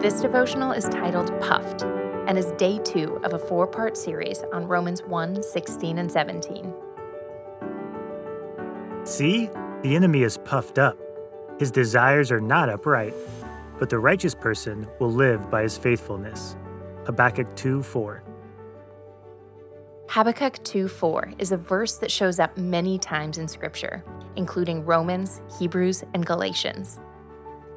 This devotional is titled Puffed and is day two of a four part series on Romans 1 16 and 17. See, the enemy is puffed up. His desires are not upright, but the righteous person will live by his faithfulness. Habakkuk 2 4. Habakkuk 2 4 is a verse that shows up many times in Scripture, including Romans, Hebrews, and Galatians.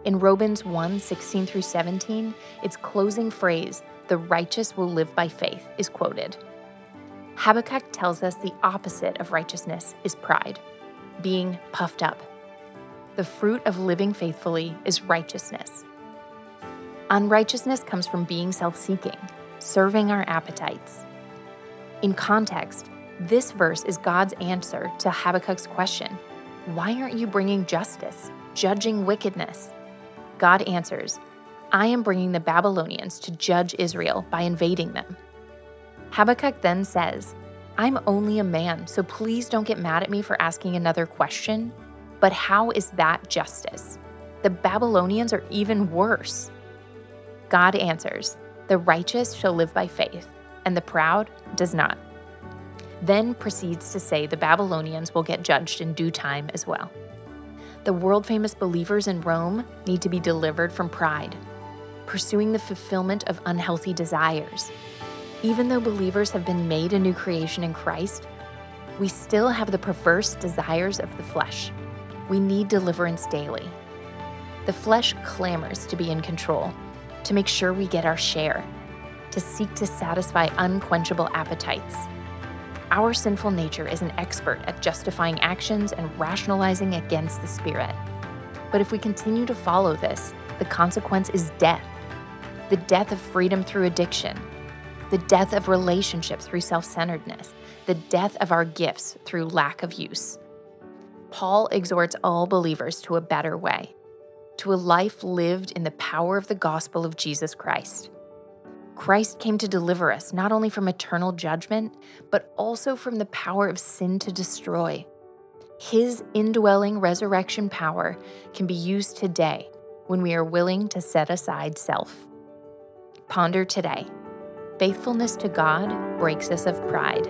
In Romans 1 16 through 17, its closing phrase, the righteous will live by faith, is quoted. Habakkuk tells us the opposite of righteousness is pride, being puffed up. The fruit of living faithfully is righteousness. Unrighteousness comes from being self seeking, serving our appetites, in context, this verse is God's answer to Habakkuk's question Why aren't you bringing justice, judging wickedness? God answers, I am bringing the Babylonians to judge Israel by invading them. Habakkuk then says, I'm only a man, so please don't get mad at me for asking another question. But how is that justice? The Babylonians are even worse. God answers, The righteous shall live by faith and the proud does not. Then proceeds to say the Babylonians will get judged in due time as well. The world famous believers in Rome need to be delivered from pride, pursuing the fulfillment of unhealthy desires. Even though believers have been made a new creation in Christ, we still have the perverse desires of the flesh. We need deliverance daily. The flesh clamors to be in control, to make sure we get our share, to seek to satisfy unquenchable appetites. Our sinful nature is an expert at justifying actions and rationalizing against the Spirit. But if we continue to follow this, the consequence is death the death of freedom through addiction, the death of relationships through self centeredness, the death of our gifts through lack of use. Paul exhorts all believers to a better way, to a life lived in the power of the gospel of Jesus Christ. Christ came to deliver us not only from eternal judgment, but also from the power of sin to destroy. His indwelling resurrection power can be used today when we are willing to set aside self. Ponder today. Faithfulness to God breaks us of pride.